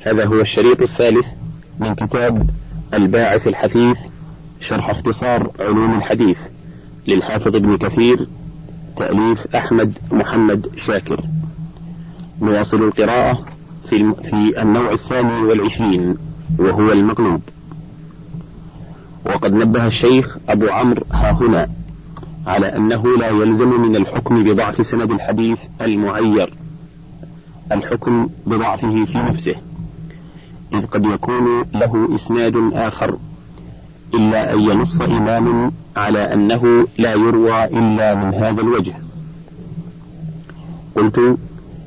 هذا هو الشريط الثالث من كتاب الباعث الحثيث شرح اختصار علوم الحديث للحافظ ابن كثير تأليف أحمد محمد شاكر. نواصل القراءة في, في النوع الثاني والعشرين وهو المقلوب. وقد نبه الشيخ أبو عمرو ها هنا على أنه لا يلزم من الحكم بضعف سند الحديث المعير. الحكم بضعفه في نفسه. إذ قد يكون له إسناد آخر إلا أن ينص إمام على أنه لا يروى إلا من هذا الوجه. قلت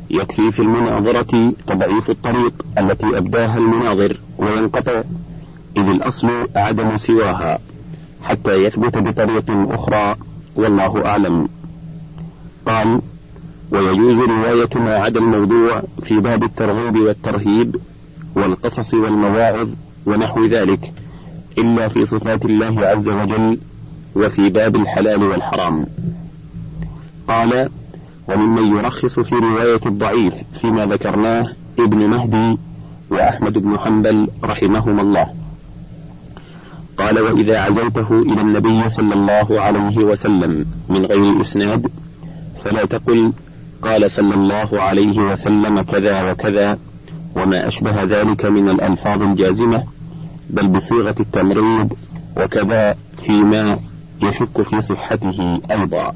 يكفي في المناظرة تضعيف الطريق التي أبداها المناظر وينقطع إذ الأصل عدم سواها حتى يثبت بطريق أخرى والله أعلم. قال ويجوز رواية ما عدا الموضوع في باب الترغيب والترهيب والقصص والمواعظ ونحو ذلك إلا في صفات الله عز وجل وفي باب الحلال والحرام. قال وممن يرخص في رواية الضعيف فيما ذكرناه ابن مهدي وأحمد بن حنبل رحمهما الله. قال وإذا عزوته إلى النبي صلى الله عليه وسلم من غير إسناد فلا تقل قال صلى الله عليه وسلم كذا وكذا وما أشبه ذلك من الألفاظ الجازمة بل بصيغة التمريض وكذا فيما يشك في صحته أيضا.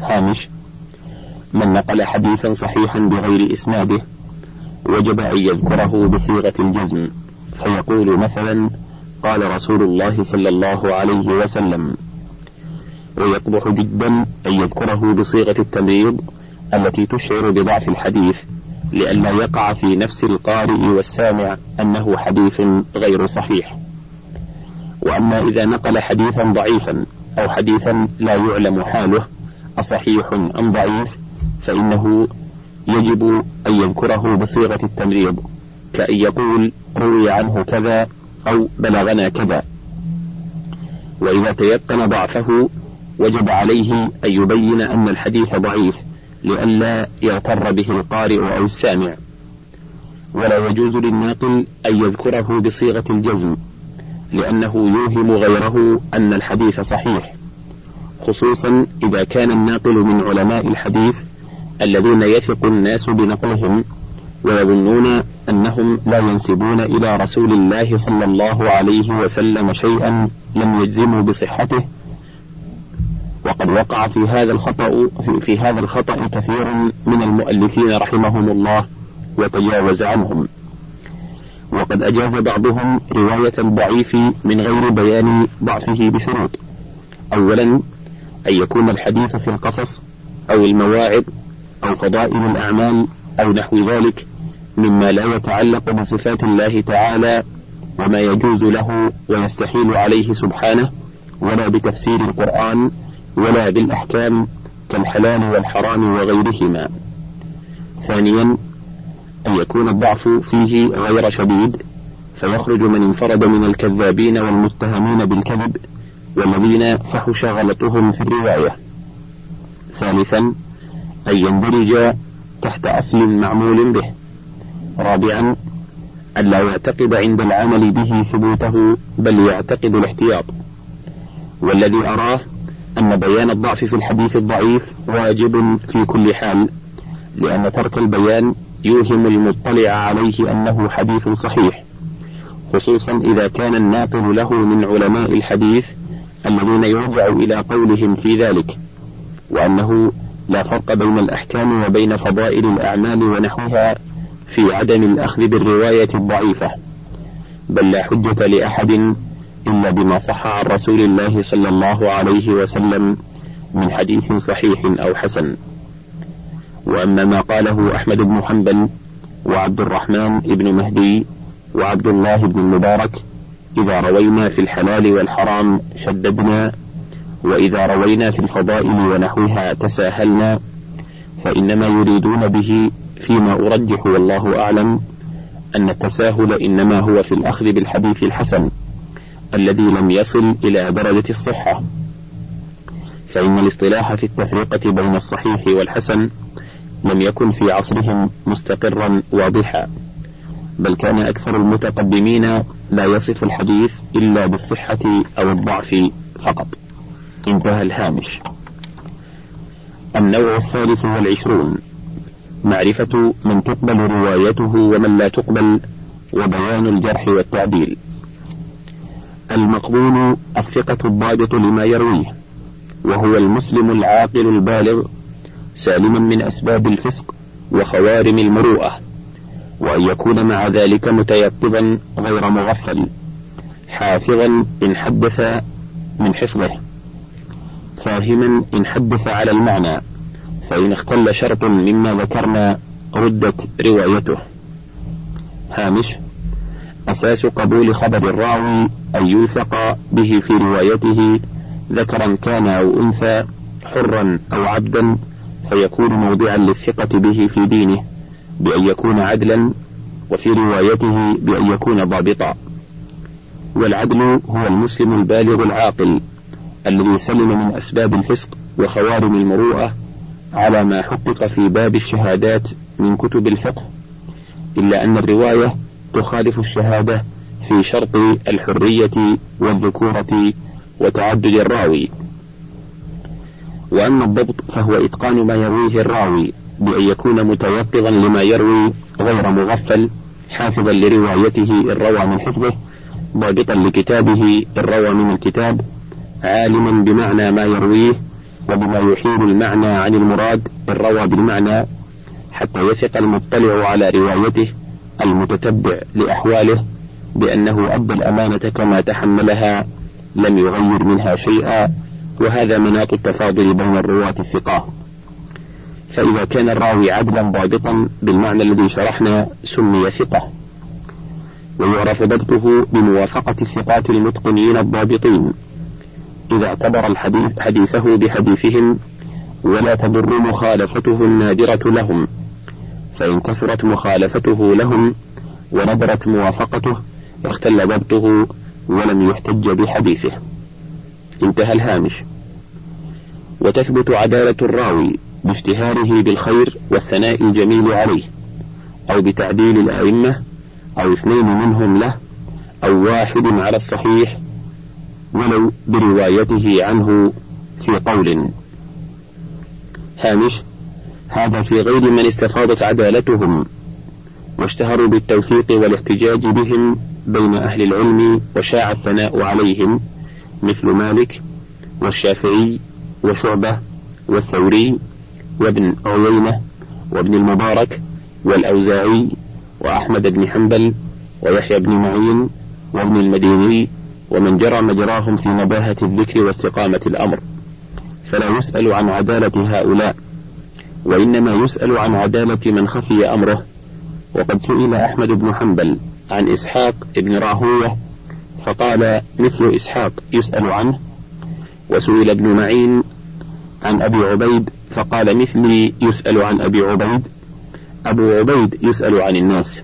هامش من نقل حديثا صحيحا بغير إسناده وجب أن يذكره بصيغة الجزم. فيقول مثلا قال رسول الله صلى الله عليه وسلم ويقبح جدا أن يذكره بصيغة التمريض التي تشعر بضعف الحديث. لئلا يقع في نفس القارئ والسامع أنه حديث غير صحيح. وأما إذا نقل حديثا ضعيفا أو حديثا لا يعلم حاله أصحيح أم ضعيف فإنه يجب أن يذكره بصيغة التمريض كأن يقول روي عنه كذا أو بلغنا كذا. وإذا تيقن ضعفه وجب عليه أن يبين أن الحديث ضعيف. لئلا يغتر به القارئ أو السامع. ولا يجوز للناقل أن يذكره بصيغة الجزم لأنه يوهم غيره أن الحديث صحيح خصوصا إذا كان الناقل من علماء الحديث الذين يثق الناس بنقلهم ويظنون أنهم لا ينسبون إلى رسول الله صلى الله عليه وسلم شيئا لم يجزموا بصحته وقد وقع في هذا الخطأ في, في هذا الخطأ كثير من المؤلفين رحمهم الله وتجاوز عنهم وقد أجاز بعضهم رواية الضعيف من غير بيان ضعفه بشروط. أولا أن يكون الحديث في القصص أو المواعظ أو فضائل الأعمال أو نحو ذلك مما لا يتعلق بصفات الله تعالى وما يجوز له ويستحيل عليه سبحانه ولا بتفسير القرآن ولا بالأحكام كالحلال والحرام وغيرهما. ثانيا أن يكون الضعف فيه غير شديد فيخرج من انفرد من الكذابين والمتهمين بالكذب والذين فحش غلطهم في الرواية. ثالثا أن يندرج تحت أصل معمول به. رابعا أن لا يعتقد عند العمل به ثبوته بل يعتقد الاحتياط. والذي أراه أن بيان الضعف في الحديث الضعيف واجب في كل حال لأن ترك البيان يوهم المطلع عليه أنه حديث صحيح خصوصا إذا كان الناقل له من علماء الحديث الذين يرجع إلى قولهم في ذلك وأنه لا فرق بين الأحكام وبين فضائل الأعمال ونحوها في عدم الأخذ بالرواية الضعيفة بل لا حجة لأحد إلا بما صح عن رسول الله صلى الله عليه وسلم من حديث صحيح أو حسن. وأما ما قاله أحمد بن حنبل وعبد الرحمن بن مهدي وعبد الله بن المبارك إذا روينا في الحلال والحرام شددنا وإذا روينا في الفضائل ونحوها تساهلنا فإنما يريدون به فيما أرجح والله أعلم أن التساهل إنما هو في الأخذ بالحديث الحسن. الذي لم يصل إلى درجة الصحة. فإن الاصطلاح في التفرقة بين الصحيح والحسن لم يكن في عصرهم مستقرا واضحا بل كان أكثر المتقدمين لا يصف الحديث إلا بالصحة أو الضعف فقط. انتهى الهامش. النوع الثالث والعشرون. معرفة من تقبل روايته ومن لا تقبل وبيان الجرح والتعديل. المقبول الثقة الضابط لما يرويه وهو المسلم العاقل البالغ سالما من أسباب الفسق وخوارم المروءة وأن يكون مع ذلك متيقظا غير مغفل حافظا إن حدث من حفظه. فاهما إن حدث على المعنى فإن اختل شرط مما ذكرنا ردت روايته. هامش أساس قبول خبر الراوي أن يوثق به في روايته ذكرا كان أو أنثى حرا أو عبدا فيكون موضعا للثقة به في دينه بأن يكون عدلا وفي روايته بأن يكون ضابطا. والعدل هو المسلم البالغ العاقل الذي سلم من أسباب الفسق وخوارم المروءة على ما حقق في باب الشهادات من كتب الفقه إلا أن الرواية تخالف الشهادة في شرط الحرية والذكورة وتعدد الراوي. وأما الضبط فهو إتقان ما يرويه الراوي بأن يكون متيقظا لما يروي غير مغفل حافظا لروايته إن روى من حفظه ضابطا لكتابه إن روى من الكتاب عالما بمعنى ما يرويه وبما يحيل المعنى عن المراد إن روى بالمعنى حتى يثق المطلع على روايته المتتبع لأحواله. بأنه أدى الأمانة كما تحملها لم يغير منها شيئا وهذا مناط التفاضل بين الرواة الثقات فإذا كان الراوي عدلا ضابطا بالمعنى الذي شرحنا سمي ثقة. ويعرف ضبطه بموافقة الثقات المتقنين الضابطين. إذا اعتبر الحديث حديثه بحديثهم ولا تضر مخالفته النادرة لهم. فإن كثرت مخالفته لهم وندرت موافقته اختل ضبطه ولم يحتج بحديثه. انتهى الهامش. وتثبت عدالة الراوي باشتهاره بالخير والثناء الجميل عليه أو بتعديل الأئمة أو اثنين منهم له أو واحد على الصحيح ولو بروايته عنه في قول. هامش هذا في غير من استفاضت عدالتهم. واشتهروا بالتوثيق والاحتجاج بهم بين أهل العلم وشاع الثناء عليهم مثل مالك والشافعي وشعبة والثوري وابن عيينة وابن المبارك والأوزاعي وأحمد بن حنبل ويحيى بن معين وابن المديني ومن جرى مجراهم في نباهة الذكر واستقامة الأمر. فلا يسأل عن عدالة هؤلاء وإنما يسأل عن عدالة من خفي أمره. وقد سئل أحمد بن حنبل عن إسحاق بن راهوية فقال مثل إسحاق يسأل عنه. وسئل ابن معين عن أبي عبيد فقال مثلي يسأل عن أبي عبيد أبو عبيد يسأل عن الناس.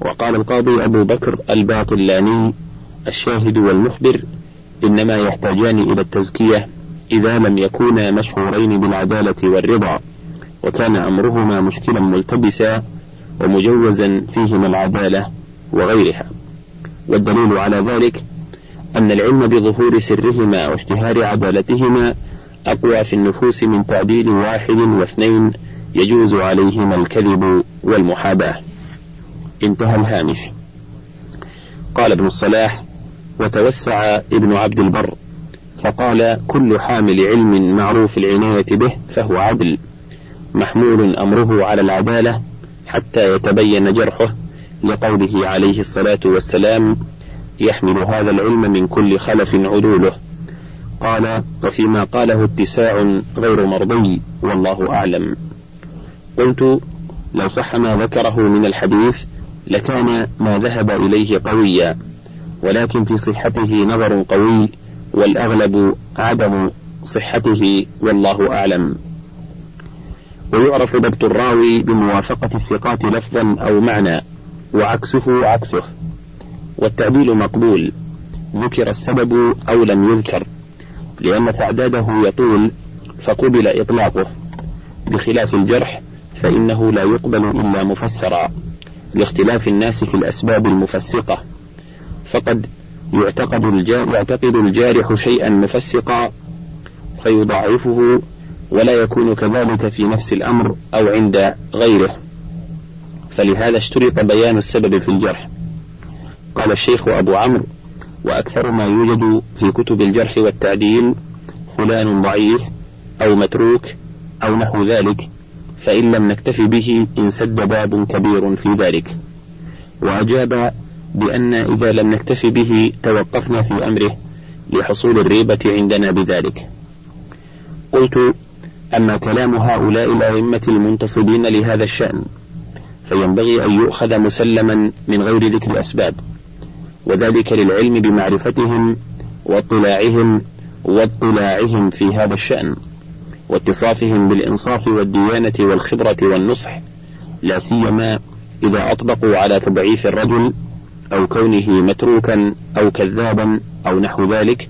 وقال القاضي أبو بكر الباطلاني الشاهد والمخبر إنما يحتاجان إلى التزكية إذا لم يكونا مشهورين بالعدالة والرضا وكان أمرهما مشكلا ملتبسا ومجوزا فيهما العدالة وغيرها. والدليل على ذلك أن العلم بظهور سرهما واشتهار عدالتهما أقوى في النفوس من تعديل واحد واثنين يجوز عليهما الكذب والمحاباة. انتهى الهامش. قال ابن الصلاح وتوسع ابن عبد البر فقال كل حامل علم معروف العناية به فهو عدل محمول أمره على العدالة حتى يتبين جرحه لقوله عليه الصلاة والسلام يحمل هذا العلم من كل خلف عدوله. قال وفيما قاله اتساع غير مرضي والله أعلم. قلت لو صح ما ذكره من الحديث لكان ما ذهب إليه قويا ولكن في صحته نظر قوي والأغلب عدم صحته والله أعلم. ويعرف ضبط الراوي بموافقة الثقات لفظا أو معنى وعكسه عكسه. والتعديل مقبول. ذكر السبب أو لم يذكر. لأن تعداده يطول فقبل إطلاقه. بخلاف الجرح فإنه لا يقبل إلا مفسرا. لاختلاف الناس في الأسباب المفسقة. فقد يعتقد يعتقد الجارح شيئا مفسقا فيضعفه ولا يكون كذلك في نفس الأمر أو عند غيره. فلهذا اشترط بيان السبب في الجرح. قال الشيخ أبو عمرو وأكثر ما يوجد في كتب الجرح والتعديل فلان ضعيف أو متروك أو نحو ذلك فإن لم نكتف به انسد باب كبير في ذلك. وأجاب بأن إذا لم نكتف به توقفنا في أمره لحصول الريبة عندنا بذلك. قلت أما كلام هؤلاء الأئمة المنتصبين لهذا الشأن فينبغي أن يؤخذ مسلما من غير ذكر أسباب وذلك للعلم بمعرفتهم واطلاعهم واطلاعهم في هذا الشأن واتصافهم بالإنصاف والديانة والخبرة والنصح لا سيما إذا أطبقوا على تضعيف الرجل أو كونه متروكا أو كذابا أو نحو ذلك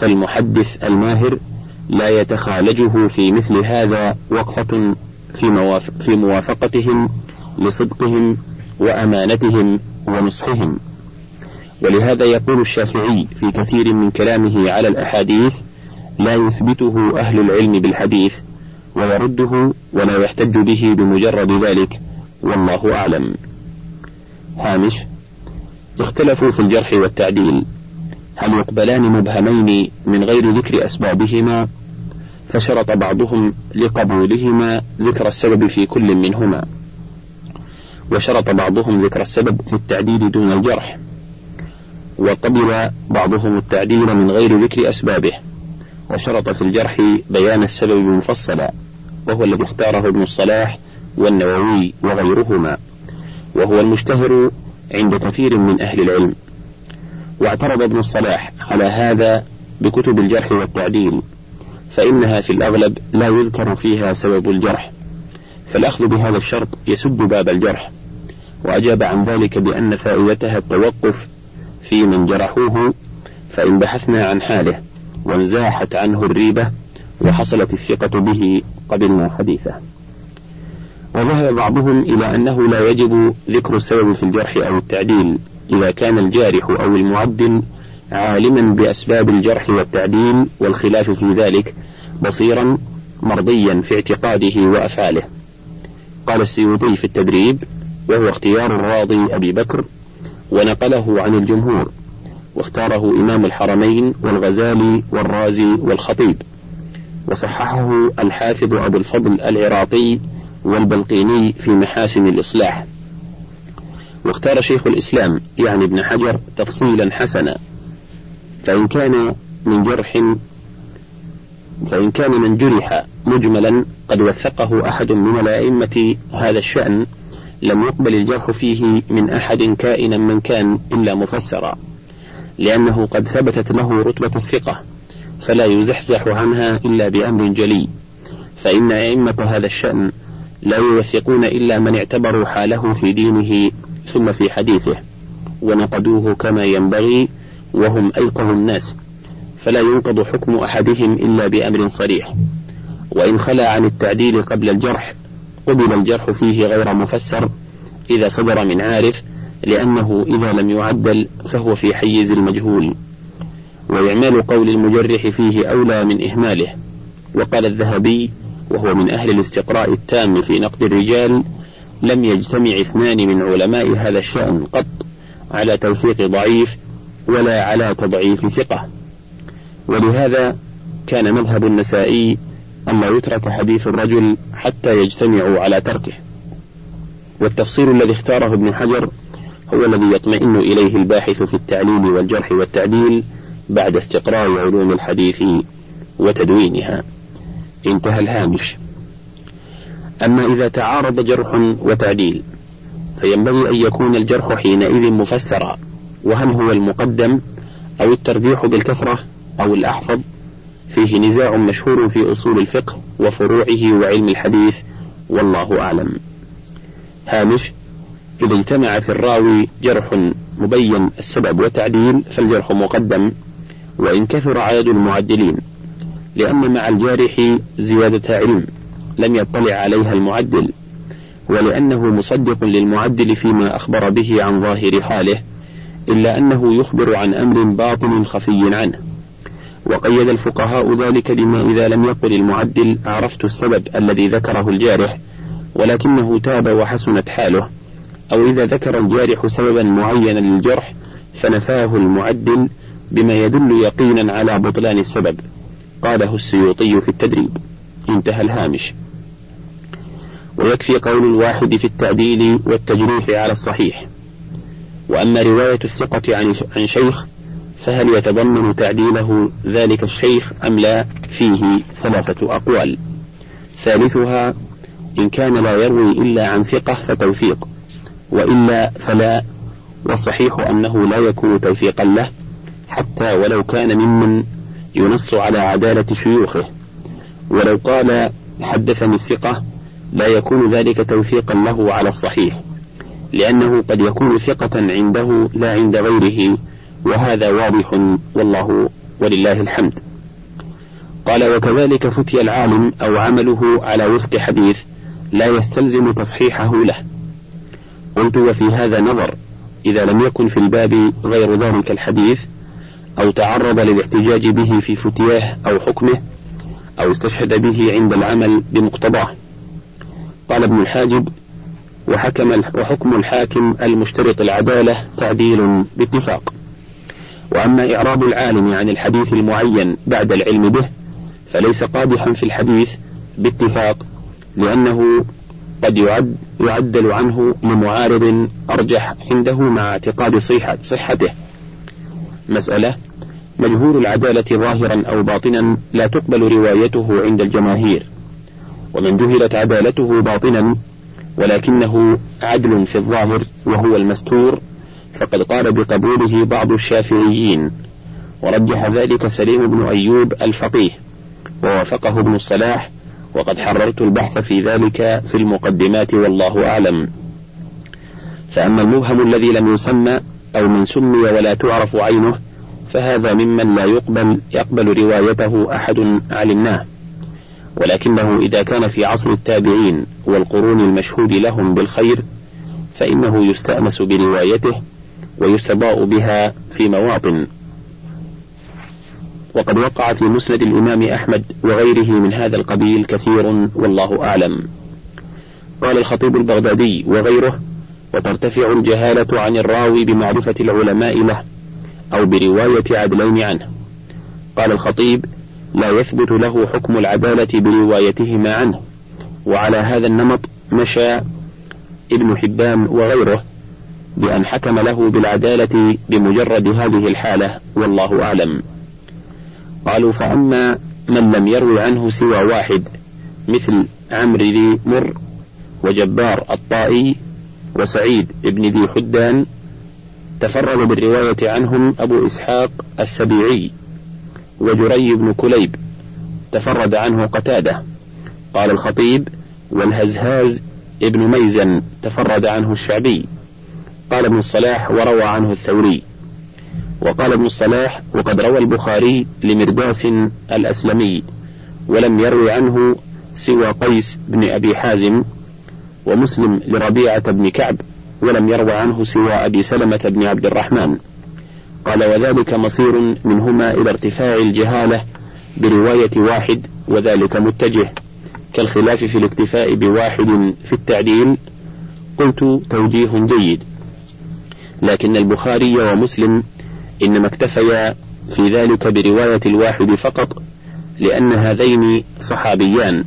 فالمحدث الماهر لا يتخالجه في مثل هذا وقفة في, موافق في موافقتهم لصدقهم وأمانتهم ونصحهم. ولهذا يقول الشافعي في كثير من كلامه على الأحاديث لا يثبته أهل العلم بالحديث ويرده ولا يحتج به بمجرد ذلك والله أعلم. هامش اختلفوا في الجرح والتعديل. هل يقبلان مبهمين من غير ذكر أسبابهما فشرط بعضهم لقبولهما ذكر السبب في كل منهما. وشرط بعضهم ذكر السبب في التعديل دون الجرح. وقبل بعضهم التعديل من غير ذكر أسبابه. وشرط في الجرح بيان السبب مفصلا وهو الذي اختاره ابن الصلاح والنووي وغيرهما. وهو المشتهر عند كثير من أهل العلم. واعترض ابن الصلاح على هذا بكتب الجرح والتعديل. فإنها في الأغلب لا يذكر فيها سبب الجرح. فالأخذ بهذا الشرط يسد باب الجرح وأجاب عن ذلك بأن فائدتها التوقف في من جرحوه فإن بحثنا عن حاله وانزاحت عنه الريبة وحصلت الثقة به قبلنا حديثه. وذهب بعضهم إلى أنه لا يجب ذكر السبب في الجرح أو التعديل إذا كان الجارح أو المعدل عالما بأسباب الجرح والتعديل والخلاف في ذلك بصيرا مرضيا في اعتقاده وأفعاله. قال السيوطي في التدريب وهو اختيار الراضي أبي بكر ونقله عن الجمهور واختاره إمام الحرمين والغزالي والرازي والخطيب. وصححه الحافظ أبو الفضل العراقي والبلقيني في محاسن الإصلاح. واختار شيخ الإسلام يعني ابن حجر تفصيلا حسنا. فإن كان من جرح فإن كان من جرح مجملا قد وثقه أحد من الأئمة هذا الشأن لم يقبل الجرح فيه من أحد كائنا من كان إلا مفسرا لأنه قد ثبتت له رتبة الثقة فلا يزحزح عنها إلا بأمر جلي. فإن أئمة هذا الشأن لا يوثقون إلا من اعتبروا حاله في دينه ثم في حديثه ونقدوه كما ينبغي وهم أيقظ الناس فلا ينقض حكم أحدهم إلا بأمر صريح. وإن خلا عن التعديل قبل الجرح قبل الجرح فيه غير مفسر إذا صدر من عارف لأنه إذا لم يعدل فهو في حيز المجهول. وإعمال قول المجرح فيه أولى من إهماله. وقال الذهبي وهو من أهل الاستقراء التام في نقد الرجال لم يجتمع اثنان من علماء هذا الشأن قط على توثيق ضعيف ولا على تضعيف ثقة. ولهذا كان مذهب النسائي أن لا يترك حديث الرجل حتى يجتمعوا على تركه. والتفصيل الذي اختاره ابن حجر هو الذي يطمئن إليه الباحث في التعليل والجرح والتعديل بعد استقراء علوم الحديث وتدوينها. انتهى الهامش. أما إذا تعارض جرح وتعديل فينبغي أن يكون الجرح حينئذ مفسرا. وهل هو المقدم أو الترجيح بالكثرة أو الأحفظ؟ فيه نزاع مشهور في أصول الفقه وفروعه وعلم الحديث والله أعلم. هامش إذا اجتمع في الراوي جرح مبين السبب وتعديل فالجرح مقدم وإن كثر عدد المعدلين لأن مع الجارح زيادة علم لم يطلع عليها المعدل ولأنه مصدق للمعدل فيما أخبر به عن ظاهر حاله. إلا أنه يخبر عن أمر باطن خفي عنه. وقيد الفقهاء ذلك بما إذا لم يقل المعدل عرفت السبب الذي ذكره الجارح ولكنه تاب وحسنت حاله. أو إذا ذكر الجارح سببا معينا للجرح فنفاه المعدل بما يدل يقينا على بطلان السبب. قاله السيوطي في التدريب. انتهى الهامش. ويكفي قول الواحد في التعديل والتجريح على الصحيح. وأما رواية الثقة عن شيخ فهل يتضمن تعديله ذلك الشيخ أم لا؟ فيه ثلاثة أقوال. ثالثها إن كان لا يروي إلا عن ثقة فتوثيق وإلا فلا والصحيح أنه لا يكون توثيقا له حتى ولو كان ممن ينص على عدالة شيوخه. ولو قال حدثني الثقة لا يكون ذلك توثيقا له على الصحيح. لأنه قد يكون ثقة عنده لا عند غيره وهذا واضح والله ولله الحمد. قال وكذلك فتي العالم أو عمله على وفق حديث لا يستلزم تصحيحه له. قلت وفي هذا نظر إذا لم يكن في الباب غير ذلك الحديث أو تعرض للاحتجاج به في فتياه أو حكمه أو استشهد به عند العمل بمقتضاه. قال ابن الحاجب وحكم وحكم الحاكم المشترط العدالة تعديل باتفاق. وأما إعراب العالم عن الحديث المعين بعد العلم به فليس قادحا في الحديث باتفاق لأنه قد يعد يعدل عنه لمعارض أرجح عنده مع اعتقاد صحة صحته. مسألة مجهول العدالة ظاهرا أو باطنا لا تقبل روايته عند الجماهير. ومن جهلت عدالته باطنا ولكنه عدل في الظاهر وهو المستور فقد قال بقبوله بعض الشافعيين. ورجح ذلك سليم بن أيوب الفقيه ووافقه ابن الصلاح وقد حررت البحث في ذلك في المقدمات والله أعلم. فأما المبهم الذي لم يسمى أو من سمي ولا تعرف عينه فهذا ممن لا يقبل يقبل روايته أحد علمناه. ولكنه إذا كان في عصر التابعين والقرون المشهود لهم بالخير فإنه يستأنس بروايته ويستضاء بها في مواطن. وقد وقع في مسند الإمام أحمد وغيره من هذا القبيل كثير والله أعلم. قال الخطيب البغدادي وغيره وترتفع الجهالة عن الراوي بمعرفة العلماء له أو برواية عدلين عنه قال الخطيب لا يثبت له حكم العدالة بروايتهما عنه. وعلى هذا النمط مشى ابن حبان وغيره بأن حكم له بالعدالة بمجرد هذه الحالة والله أعلم. قالوا فأما من لم يروي عنه سوى واحد مثل عمرو ذي مر وجبار الطائي وسعيد بن ذي حدان تفرد بالرواية عنهم أبو إسحاق السبيعي. وجري بن كليب تفرد عنه قتادة. قال الخطيب والهزهاز ابن ميزن تفرد عنه الشعبي. قال ابن الصلاح وروى عنه الثوري. وقال ابن الصلاح وقد روى البخاري لمرداس الأسلمي ولم يروي عنه سوى قيس بن أبي حازم ومسلم لربيعة بن كعب ولم يروى عنه سوى أبي سلمة بن عبد الرحمن. قال وذلك مصير منهما إلى ارتفاع الجهالة برواية واحد وذلك متجه كالخلاف في الاكتفاء بواحد في التعديل. قلت توجيه جيد. لكن البخاري ومسلم إنما اكتفيا في ذلك برواية الواحد فقط لأن هذين صحابيان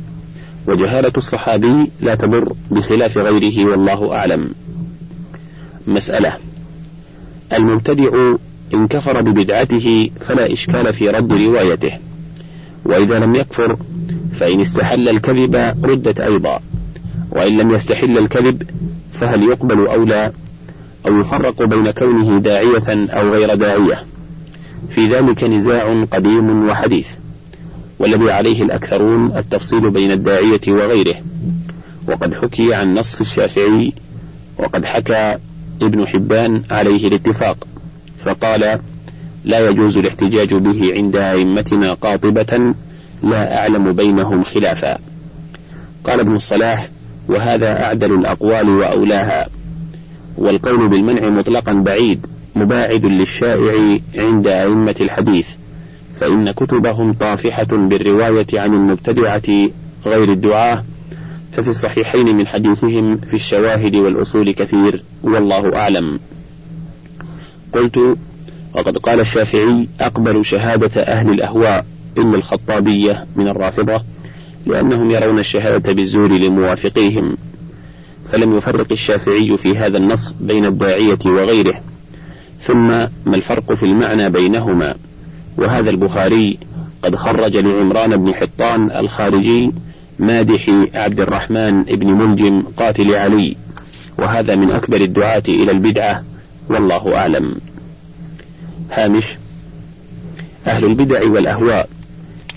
وجهالة الصحابي لا تضر بخلاف غيره والله أعلم. مسألة المبتدع إن كفر ببدعته فلا إشكال في رد روايته. وإذا لم يكفر فإن استحل الكذب ردت أيضا. وإن لم يستحل الكذب فهل يقبل أو لا؟ أو يفرق بين كونه داعية أو غير داعية. في ذلك نزاع قديم وحديث. والذي عليه الأكثرون التفصيل بين الداعية وغيره. وقد حكي عن نص الشافعي وقد حكى ابن حبان عليه الاتفاق. فقال لا يجوز الاحتجاج به عند أئمتنا قاطبة لا أعلم بينهم خلافا. قال ابن الصلاح وهذا أعدل الأقوال وأولاها. والقول بالمنع مطلقا بعيد مباعد للشائع عند أئمة الحديث فإن كتبهم طافحة بالرواية عن المبتدعة غير الدعاة ففي الصحيحين من حديثهم في الشواهد والأصول كثير والله أعلم. قلت وقد قال الشافعي أقبل شهادة أهل الأهواء إلا الخطابية من الرافضة لأنهم يرون الشهادة بالزور لموافقيهم. فلم يفرق الشافعي في هذا النص بين الداعية وغيره. ثم ما الفرق في المعنى بينهما؟ وهذا البخاري قد خرج لعمران بن حطان الخارجي مادح عبد الرحمن بن ملجم قاتل علي. وهذا من أكبر الدعاة إلى البدعة. والله أعلم. هامش أهل البدع والأهواء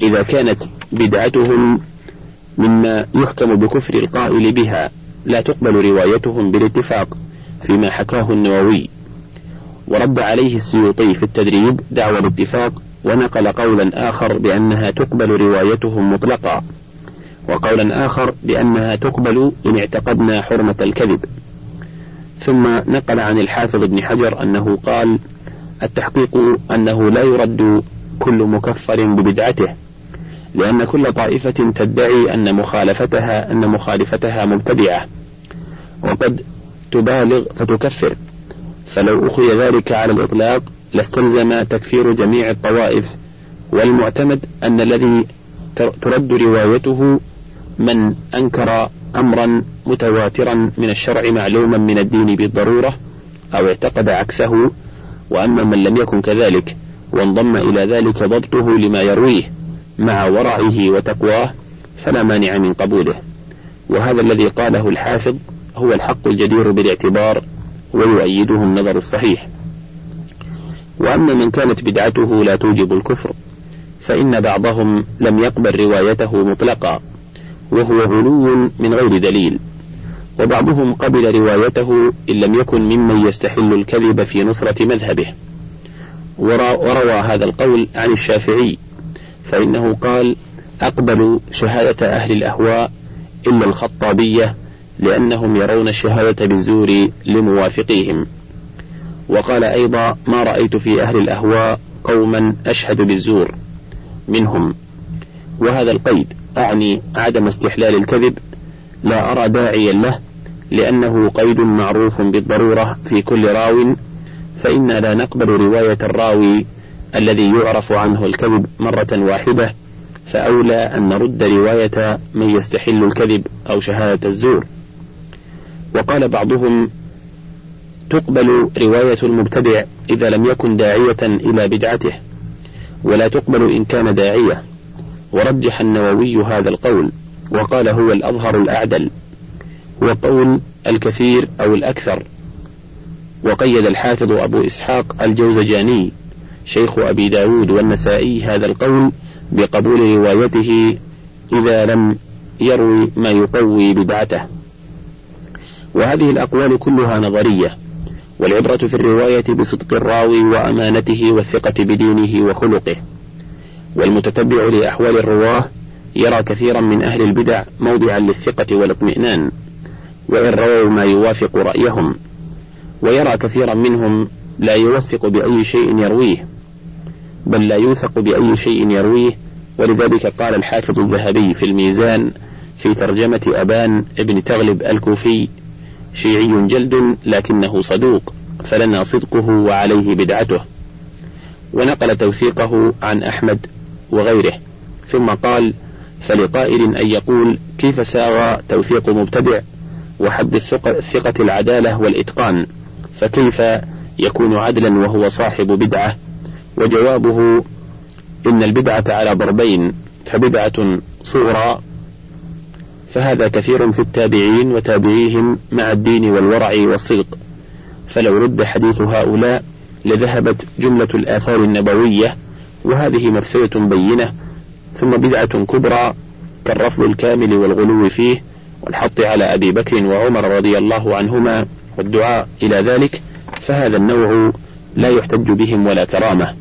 إذا كانت بدعتهم مما يحكم بكفر القائل بها لا تقبل روايتهم بالاتفاق فيما حكاه النووي. ورد عليه السيوطي في التدريب دعوى الاتفاق ونقل قولا آخر بأنها تقبل روايتهم مطلقا وقولا آخر بأنها تقبل إن اعتقدنا حرمة الكذب. ثم نقل عن الحافظ ابن حجر أنه قال التحقيق أنه لا يرد كل مكفر ببدعته لأن كل طائفة تدعي أن مخالفتها أن مخالفتها مبتدعة وقد تبالغ فتكفر. فلو أخذ ذلك على الإطلاق لاستلزم تكفير جميع الطوائف والمعتمد أن الذي ترد روايته من أنكر أمرا متواترا من الشرع معلوما من الدين بالضرورة أو اعتقد عكسه وأما من لم يكن كذلك وانضم إلى ذلك ضبطه لما يرويه مع ورعه وتقواه فلا مانع من قبوله. وهذا الذي قاله الحافظ هو الحق الجدير بالاعتبار ويؤيده النظر الصحيح. وأما من كانت بدعته لا توجب الكفر فإن بعضهم لم يقبل روايته مطلقا. وهو غلو من غير دليل. وبعضهم قبل روايته إن لم يكن ممن يستحل الكذب في نصرة مذهبه. وروى هذا القول عن الشافعي فإنه قال أقبل شهادة أهل الأهواء إلا الخطابية لأنهم يرون الشهادة بالزور لموافقيهم. وقال أيضا ما رأيت في أهل الأهواء قوما أشهد بالزور منهم. وهذا القيد أعني عدم استحلال الكذب لا أرى داعيا له لأنه قيد معروف بالضرورة في كل راو فإنا لا نقبل رواية الراوي الذي يعرف عنه الكذب مرة واحدة فأولى أن نرد رواية من يستحل الكذب أو شهادة الزور. وقال بعضهم تقبل رواية المبتدع إذا لم يكن داعية إلى بدعته ولا تقبل إن كان داعية. ورجح النووي هذا القول وقال هو الأظهر الأعدل هو القول الكثير أو الأكثر. وقيد الحافظ أبو إسحاق الجوزجاني شيخ أبي داود والنسائي هذا القول بقبول روايته إذا لم يروي ما يقوي بدعته. وهذه الأقوال كلها نظرية والعبرة في الرواية بصدق الراوي وأمانته والثقة بدينه وخلقه. والمتتبع لأحوال الرواة يرى كثيرا من أهل البدع موضعا للثقة والاطمئنان وإن رووا ما يوافق رأيهم ويرى كثيرا منهم لا يوثق بأي شيء يرويه بل لا يوثق بأي شيء يرويه. ولذلك قال الحافظ الذهبي في الميزان في ترجمة أبان ابن تغلب الكوفي شيعي جلد لكنه صدوق فلنا صدقه وعليه بدعته ونقل توثيقه عن أحمد وغيره. ثم قال فلقائل أن يقول كيف ساوى توثيق مبتدع وحد الثقة العدالة والإتقان؟ فكيف يكون عدلا وهو صاحب بدعة؟ وجوابه إن البدعة على ضربين فبدعة صغرى فهذا كثير في التابعين وتابعيهم مع الدين والورع والصدق. فلو رد حديث هؤلاء لذهبت جملة الآثار النبوية وهذه مفسدة بينة ثم بدعة كبرى كالرفض الكامل والغلو فيه والحط على أبي بكر وعمر رضي الله عنهما والدعاء إلى ذلك فهذا النوع لا يحتج بهم ولا كرامة.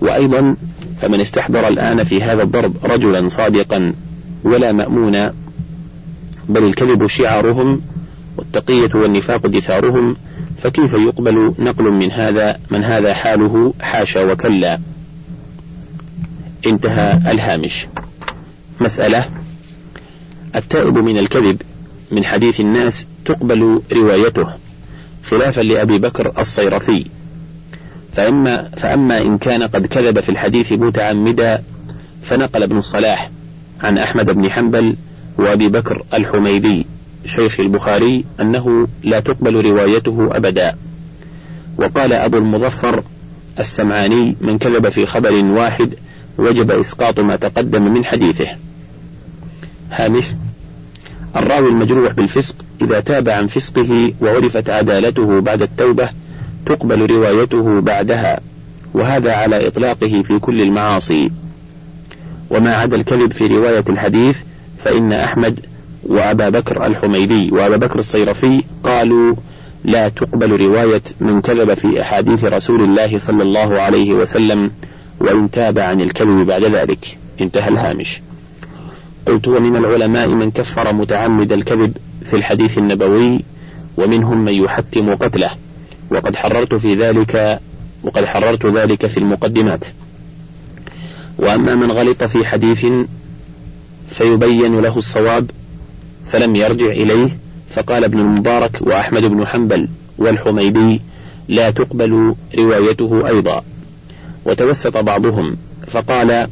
وأيضا فمن استحضر الآن في هذا الضرب رجلا صادقا ولا مأمونا بل الكذب شعارهم والتقية والنفاق دثارهم فكيف يقبل نقل من هذا من هذا حاله حاشا وكلا؟ انتهى الهامش. مسألة التائب من الكذب من حديث الناس تقبل روايته خلافا لأبي بكر الصيرفي فأما, فأما إن كان قد كذب في الحديث متعمدا فنقل ابن الصلاح عن أحمد بن حنبل وأبي بكر الحميدي شيخ البخاري أنه لا تقبل روايته أبدا. وقال أبو المظفر السمعاني من كذب في خبر واحد وجب إسقاط ما تقدم من حديثه. هامش الراوي المجروح بالفسق إذا تاب عن فسقه وعرفت عدالته بعد التوبة تقبل روايته بعدها وهذا على إطلاقه في كل المعاصي. وما عدا الكذب في رواية الحديث فإن أحمد وأبا بكر الحميدي وأبا بكر الصيرفي قالوا لا تقبل رواية من كذب في أحاديث رسول الله صلى الله عليه وسلم وإن تاب عن الكذب بعد ذلك انتهى الهامش. قلت ومن العلماء من كفر متعمد الكذب في الحديث النبوي ومنهم من يحتم قتله. وقد حررت في ذلك وقد حررت ذلك في المقدمات. وأما من غلط في حديث فيبين له الصواب فلم يرجع إليه فقال ابن المبارك وأحمد بن حنبل والحميدي لا تقبل روايته أيضا. وتوسط بعضهم فقال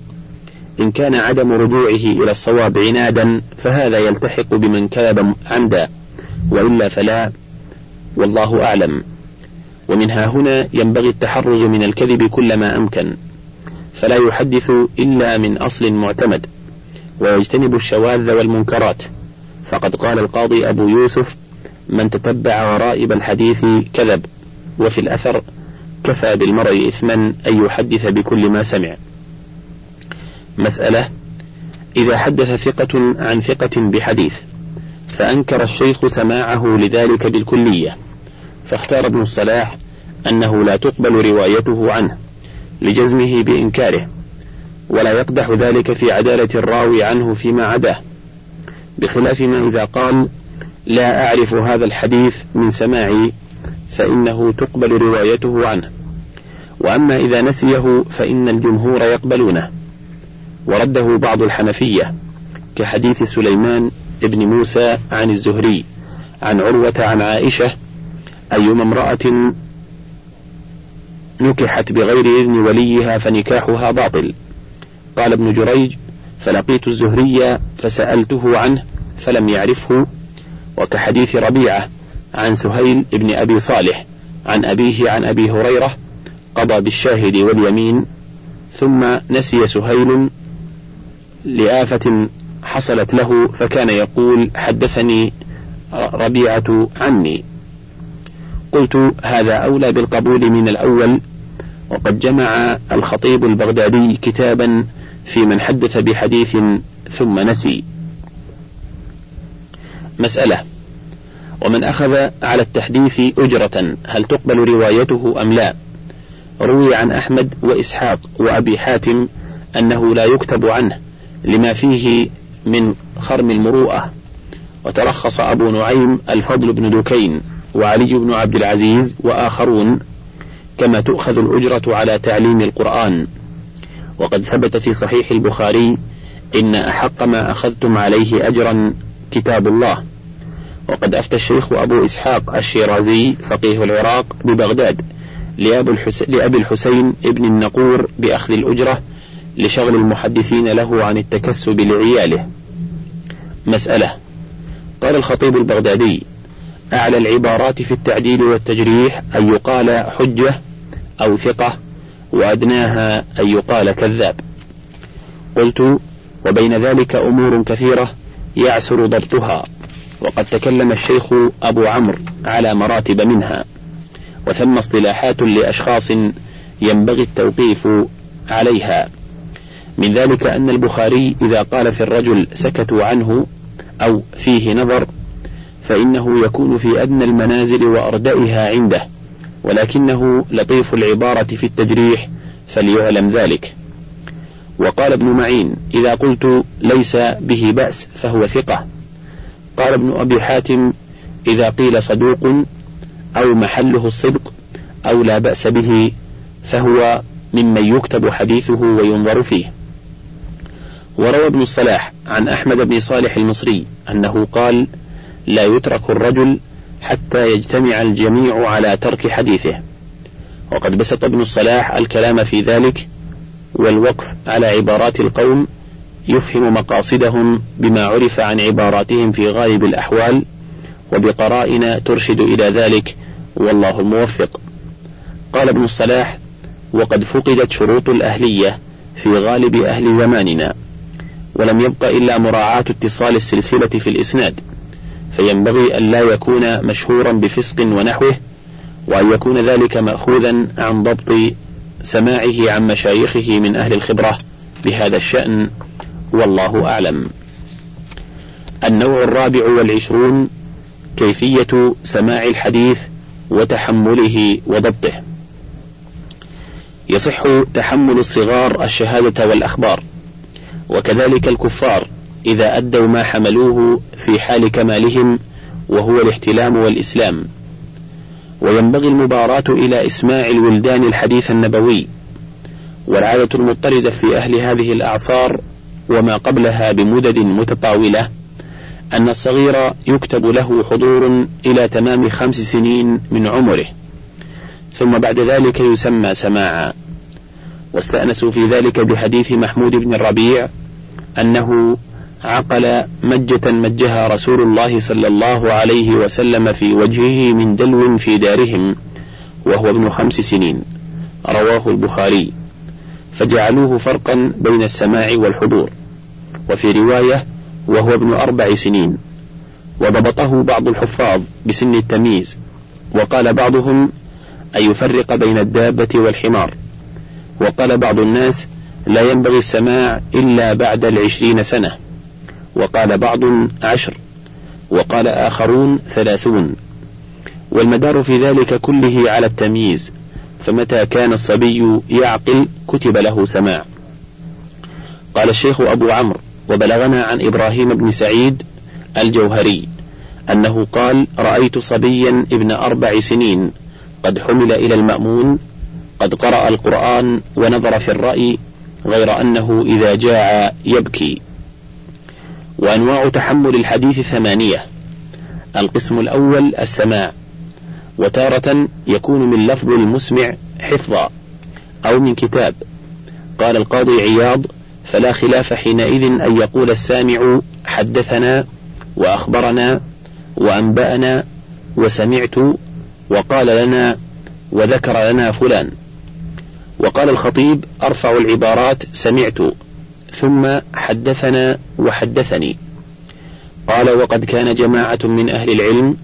إن كان عدم رجوعه إلى الصواب عنادا فهذا يلتحق بمن كذب عمدا وإلا فلا والله أعلم. ومنها هنا ينبغي التحرز من الكذب كلما أمكن فلا يحدث إلا من أصل معتمد ويجتنب الشواذ والمنكرات. فقد قال القاضي أبو يوسف من تتبع غرائب الحديث كذب وفي الأثر كفى بالمرء إثما أن يحدث بكل ما سمع. مسألة إذا حدث ثقة عن ثقة بحديث فأنكر الشيخ سماعه لذلك بالكلية. فاختار ابن الصلاح أنه لا تقبل روايته عنه لجزمه بإنكاره ولا يقدح ذلك في عدالة الراوي عنه فيما عداه. بخلاف ما إذا قال لا أعرف هذا الحديث من سماعي فإنه تقبل روايته عنه. وأما إذا نسيه فإن الجمهور يقبلونه. ورده بعض الحنفية كحديث سليمان ابن موسى عن الزهري عن عروة عن عائشة أيما امرأة نكحت بغير إذن وليها فنكاحها باطل. قال ابن جريج فلقيت الزهري فسألته عنه فلم يعرفه. وكحديث ربيعة عن سهيل بن أبي صالح عن أبيه عن أبي هريرة قضى بالشاهد واليمين ثم نسي سهيل لآفة حصلت له فكان يقول حدثني ربيعة عني. قلت هذا أولى بالقبول من الأول وقد جمع الخطيب البغدادي كتابا في من حدث بحديث ثم نسي. مسألة ومن أخذ على التحديث أجرة هل تقبل روايته أم لا؟ روي عن أحمد وإسحاق وأبي حاتم أنه لا يكتب عنه لما فيه من خرم المروءة. وترخص أبو نعيم الفضل بن دكين وعلي بن عبد العزيز وآخرون كما تؤخذ الأجرة على تعليم القرآن. وقد ثبت في صحيح البخاري إن أحق ما أخذتم عليه أجرا كتاب الله. وقد أفتى الشيخ أبو إسحاق الشيرازي فقيه العراق ببغداد لأبي الحسين ابن النقور بأخذ الأجرة لشغل المحدثين له عن التكسب لعياله. مسألة قال الخطيب البغدادي أعلى العبارات في التعديل والتجريح أن يقال حجة أو ثقة وأدناها أن يقال كذاب. قلت وبين ذلك أمور كثيرة يعسر ضبطها. وقد تكلم الشيخ أبو عمرو على مراتب منها وثم اصطلاحات لأشخاص ينبغي التوقيف عليها. من ذلك أن البخاري إذا قال في الرجل سكتوا عنه أو فيه نظر فإنه يكون في أدنى المنازل وأردئها عنده ولكنه لطيف العبارة في التجريح فليعلم ذلك. وقال ابن معين إذا قلت ليس به بأس فهو ثقة. قال ابن أبي حاتم إذا قيل صدوق أو محله الصدق أو لا بأس به فهو ممن يكتب حديثه وينظر فيه. وروى ابن الصلاح عن أحمد بن صالح المصري أنه قال لا يترك الرجل حتى يجتمع الجميع على ترك حديثه وقد بسط ابن الصلاح الكلام في ذلك والوقف على عبارات القوم يفهم مقاصدهم بما عرف عن عباراتهم في غالب الأحوال وبقرائن ترشد إلى ذلك والله الموفق قال ابن الصلاح وقد فقدت شروط الأهلية في غالب أهل زماننا ولم يبق إلا مراعاة اتصال السلسلة في الإسناد فينبغي أن لا يكون مشهورا بفسق ونحوه وأن يكون ذلك مأخوذا عن ضبط سماعه عن مشايخه من أهل الخبرة بهذا الشأن. والله أعلم. النوع الرابع والعشرون كيفية سماع الحديث وتحمله وضبطه. يصح تحمل الصغار الشهادة والأخبار وكذلك الكفار إذا أدوا ما حملوه في حال كمالهم وهو الاحتلام والإسلام. وينبغي المباراة إلى إسماع الولدان الحديث النبوي. والعادة المضطردة في أهل هذه الأعصار وما قبلها بمدد متطاولة أن الصغير يكتب له حضور إلى تمام خمس سنين من عمره ثم بعد ذلك يسمى سماعا. واستأنسوا في ذلك بحديث محمود بن الربيع أنه عقل مجة مجها رسول الله صلى الله عليه وسلم في وجهه من دلو في دارهم وهو ابن خمس سنين. رواه البخاري. فجعلوه فرقا بين السماع والحضور. وفي رواية وهو ابن أربع سنين وضبطه بعض الحفاظ بسن التمييز وقال بعضهم أن يفرق بين الدابة والحمار؟ وقال بعض الناس لا ينبغي السماع إلا بعد العشرين سنة وقال بعض عشر وقال آخرون ثلاثون. والمدار في ذلك كله على التمييز فمتى كان الصبي يعقل كتب له سماع. قال الشيخ أبو عمرو وبلغنا عن إبراهيم بن سعيد الجوهري أنه قال رأيت صبيا ابن أربع سنين قد حمل إلى المأمون قد قرأ القرآن ونظر في الرأي غير أنه إذا جاع يبكي. وأنواع تحمل الحديث ثمانية القسم الأول السماع وتارة يكون من لفظ المسمع حفظا أو من كتاب. قال القاضي عياض فلا خلاف حينئذ أن يقول السامع حدثنا وأخبرنا وأنبأنا وسمعت وقال لنا وذكر لنا فلان. وقال الخطيب أرفع العبارات سمعت ثم حدثنا وحدثني. قال وقد كان جماعة من أهل العلم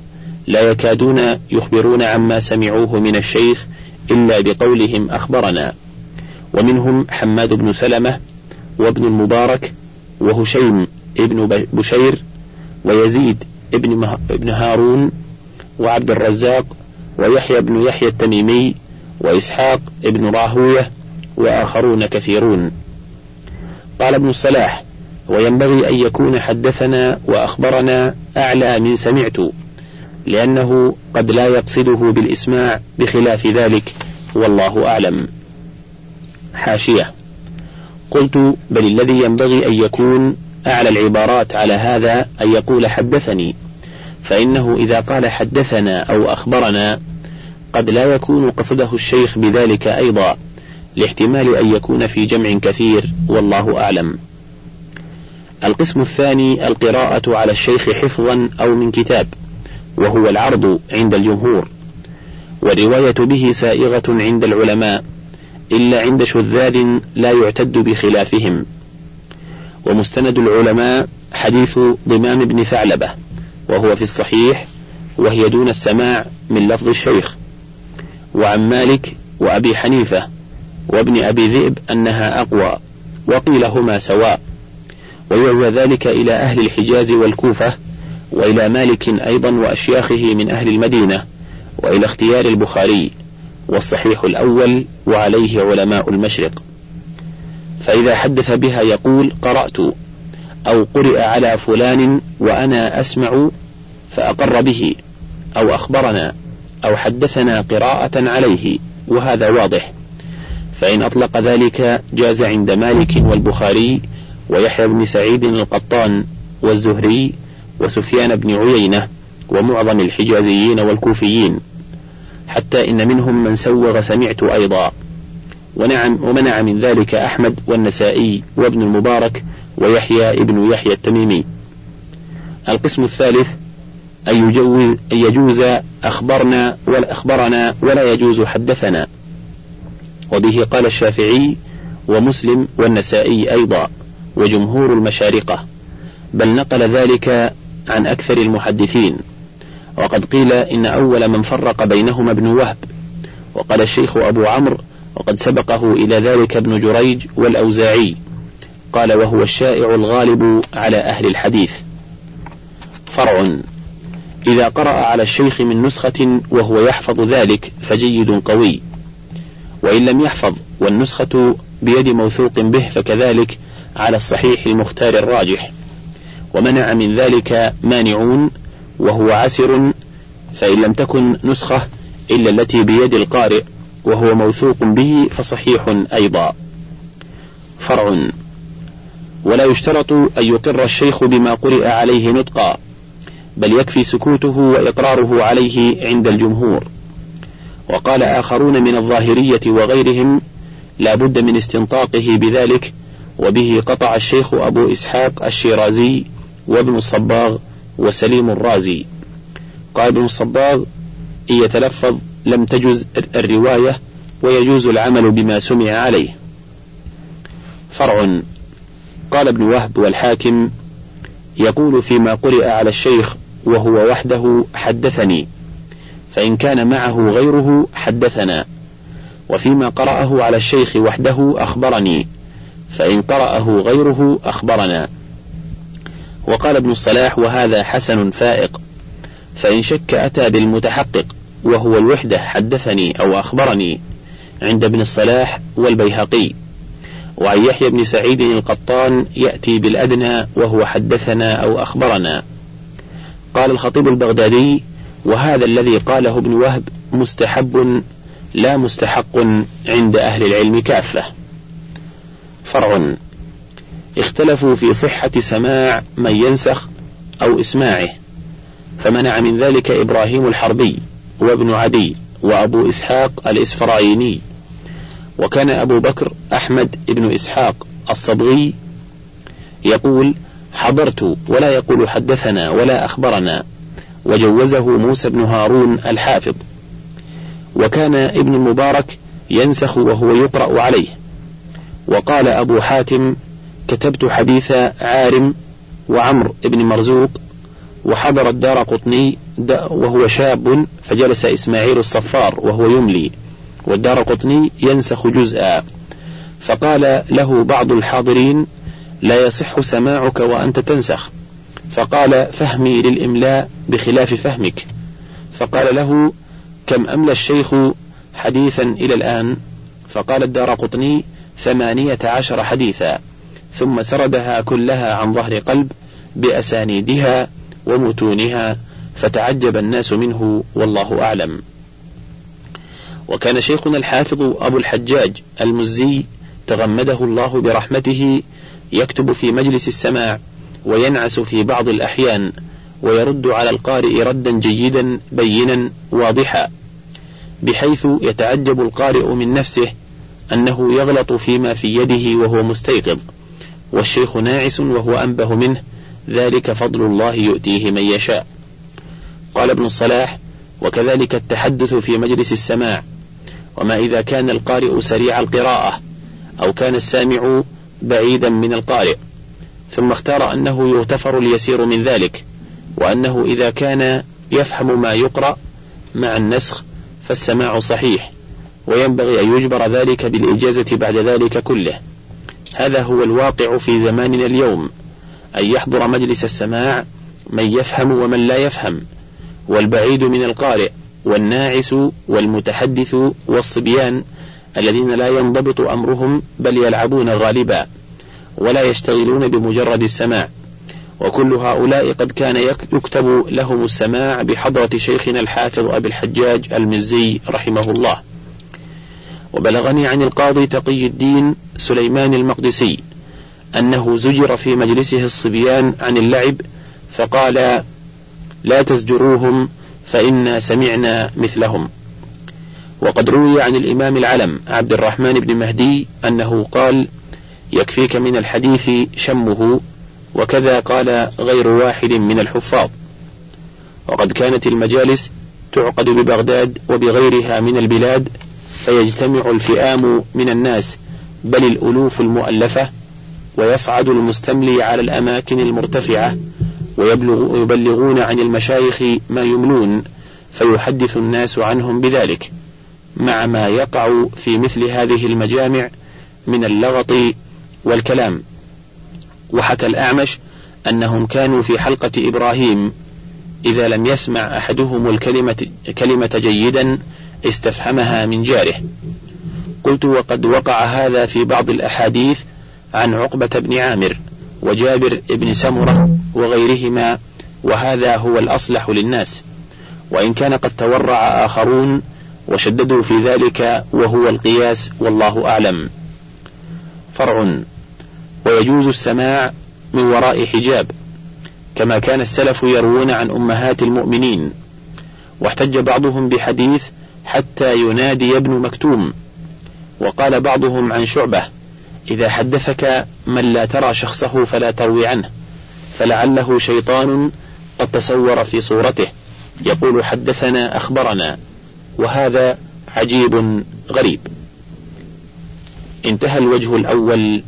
لا يكادون يخبرون عما سمعوه من الشيخ إلا بقولهم أخبرنا. ومنهم حماد بن سلمة وابن المبارك وهشيم ابن بشير ويزيد ابن, ابن هارون وعبد الرزاق ويحيى بن يحيى التميمي وإسحاق ابن راهوية وآخرون كثيرون. قال ابن الصلاح وينبغي أن يكون حدثنا وأخبرنا أعلى من سمعت لأنه قد لا يقصده بالإسماع بخلاف ذلك والله أعلم. حاشية. قلت بل الذي ينبغي أن يكون أعلى العبارات على هذا أن يقول حدثني فإنه إذا قال حدثنا أو أخبرنا قد لا يكون قصده الشيخ بذلك أيضا لاحتمال أن يكون في جمع كثير والله أعلم. القسم الثاني القراءة على الشيخ حفظا أو من كتاب وهو العرض عند الجمهور والرواية به سائغة عند العلماء. إلا عند شذاذ لا يعتد بخلافهم. ومستند العلماء حديث ضمام بن ثعلبة وهو في الصحيح وهي دون السماع من لفظ الشيخ. وعن مالك وأبي حنيفة وابن أبي ذئب أنها أقوى وقيل هما سواء. ويعزى ذلك إلى أهل الحجاز والكوفة وإلى مالك أيضا وأشياخه من أهل المدينة وإلى اختيار البخاري. والصحيح الأول وعليه علماء المشرق. فإذا حدث بها يقول قرأت أو قرئ على فلان وأنا أسمع فأقر به أو أخبرنا أو حدثنا قراءة عليه وهذا واضح. فإن أطلق ذلك جاز عند مالك والبخاري ويحيى بن سعيد القطان والزهري وسفيان بن عيينة ومعظم الحجازيين والكوفيين. حتى إن منهم من سوغ سمعت أيضا. ونعم ومنع من ذلك أحمد والنسائي وابن المبارك ويحيى ابن يحيى التميمي. القسم الثالث أن يجوز, أن يجوز أخبرنا ولا أخبرنا ولا يجوز حدثنا. وبه قال الشافعي ومسلم والنسائي أيضا وجمهور المشارقة. بل نقل ذلك عن أكثر المحدثين. وقد قيل إن أول من فرق بينهما ابن وهب. وقال الشيخ أبو عمرو وقد سبقه إلى ذلك ابن جريج والأوزاعي. قال وهو الشائع الغالب على أهل الحديث. فرع إذا قرأ على الشيخ من نسخة وهو يحفظ ذلك فجيد قوي. وإن لم يحفظ والنسخة بيد موثوق به فكذلك على الصحيح المختار الراجح. ومنع من ذلك مانعون وهو عسر فإن لم تكن نسخة إلا التي بيد القارئ وهو موثوق به فصحيح أيضا. فرع. ولا يشترط أن يقر الشيخ بما قرئ عليه نطقا بل يكفي سكوته وإقراره عليه عند الجمهور. وقال آخرون من الظاهرية وغيرهم لا بد من استنطاقه بذلك وبه قطع الشيخ أبو إسحاق الشيرازي وابن الصباغ وسليم الرازي. قال ابن الصباغ إن يتلفظ لم تجز الرواية ويجوز العمل بما سمع عليه. فرع. قال ابن وهب والحاكم يقول فيما قرئ على الشيخ وهو وحده حدثني. فإن كان معه غيره حدثنا. وفيما قرأه على الشيخ وحده أخبرني. فإن قرأه غيره أخبرنا. وقال ابن الصلاح وهذا حسن فائق فإن شك أتى بالمتحقق وهو الوحدة حدثني أو أخبرني عند ابن الصلاح والبيهقي. وعن يحيى بن سعيد القطان يأتي بالأدنى وهو حدثنا أو أخبرنا. قال الخطيب البغدادي وهذا الذي قاله ابن وهب مستحب لا مستحق عند أهل العلم كافة. فرع اختلفوا في صحة سماع من ينسخ أو إسماعه فمنع من ذلك إبراهيم الحربي وابن عدي وأبو إسحاق الإسفرايني وكان أبو بكر أحمد بن إسحاق الصبغي يقول حضرت ولا يقول حدثنا ولا أخبرنا وجوزه موسى بن هارون الحافظ وكان ابن المبارك ينسخ وهو يقرأ عليه وقال أبو حاتم كتبت حديث عارم وعمر بن مرزوق وحضر الدار قطني وهو شاب فجلس إسماعيل الصفار وهو يملي والدار قطني ينسخ جزءا. فقال له بعض الحاضرين لا يصح سماعك وأنت تنسخ. فقال فهمي للإملاء بخلاف فهمك. فقال له كم أملى الشيخ حديثا إلى الآن؟ فقال الدار قطني ثمانية عشر حديثا. ثم سردها كلها عن ظهر قلب بأسانيدها ومتونها فتعجب الناس منه والله أعلم. وكان شيخنا الحافظ أبو الحجاج المزي تغمده الله برحمته يكتب في مجلس السماع وينعس في بعض الأحيان ويرد على القارئ ردا جيدا بينا واضحا بحيث يتعجب القارئ من نفسه أنه يغلط فيما في يده وهو مستيقظ. والشيخ ناعس وهو أنبه منه ذلك فضل الله يؤتيه من يشاء. قال ابن الصلاح وكذلك التحدث في مجلس السماع وما إذا كان القارئ سريع القراءة أو كان السامع بعيدا من القارئ. ثم اختار أنه يغتفر اليسير من ذلك وأنه إذا كان يفهم ما يقرأ مع النسخ فالسماع صحيح وينبغي أن يجبر ذلك بالإجازة بعد ذلك كله. هذا هو الواقع في زماننا اليوم. أن يحضر مجلس السماع من يفهم ومن لا يفهم والبعيد من القارئ والناعس والمتحدث والصبيان الذين لا ينضبط أمرهم بل يلعبون غالبا ولا يشتغلون بمجرد السماع. وكل هؤلاء قد كان يكتب لهم السماع بحضرة شيخنا الحافظ أبي الحجاج المزي رحمه الله. وبلغني عن القاضي تقي الدين سليمان المقدسي أنه زجر في مجلسه الصبيان عن اللعب فقال لا تزجروهم فإنا سمعنا مثلهم. وقد روي عن الإمام العلم عبد الرحمن بن مهدي أنه قال يكفيك من الحديث شمه وكذا قال غير واحد من الحفاظ. وقد كانت المجالس تعقد ببغداد وبغيرها من البلاد فيجتمع الفئام من الناس بل الألوف المؤلفة ويصعد المستملي على الأماكن المرتفعة ويبلغون عن المشايخ ما يملون فيحدث الناس عنهم بذلك مع ما يقع في مثل هذه المجامع من اللغط والكلام. وحكى الأعمش أنهم كانوا في حلقة إبراهيم إذا لم يسمع أحدهم الكلمة كلمة جيدا استفهمها من جاره. قلت وقد وقع هذا في بعض الأحاديث عن عقبة بن عامر وجابر بن سمرة وغيرهما وهذا هو الأصلح للناس. وإن كان قد تورع آخرون وشددوا في ذلك وهو القياس والله أعلم. فرع. ويجوز السماع من وراء حجاب كما كان السلف يروون عن أمهات المؤمنين. واحتج بعضهم بحديث حتى ينادي ابن مكتوم. وقال بعضهم عن شعبة إذا حدثك من لا ترى شخصه فلا تروي عنه فلعله شيطان قد تصور في صورته يقول حدثنا أخبرنا وهذا عجيب غريب. انتهى الوجه الأول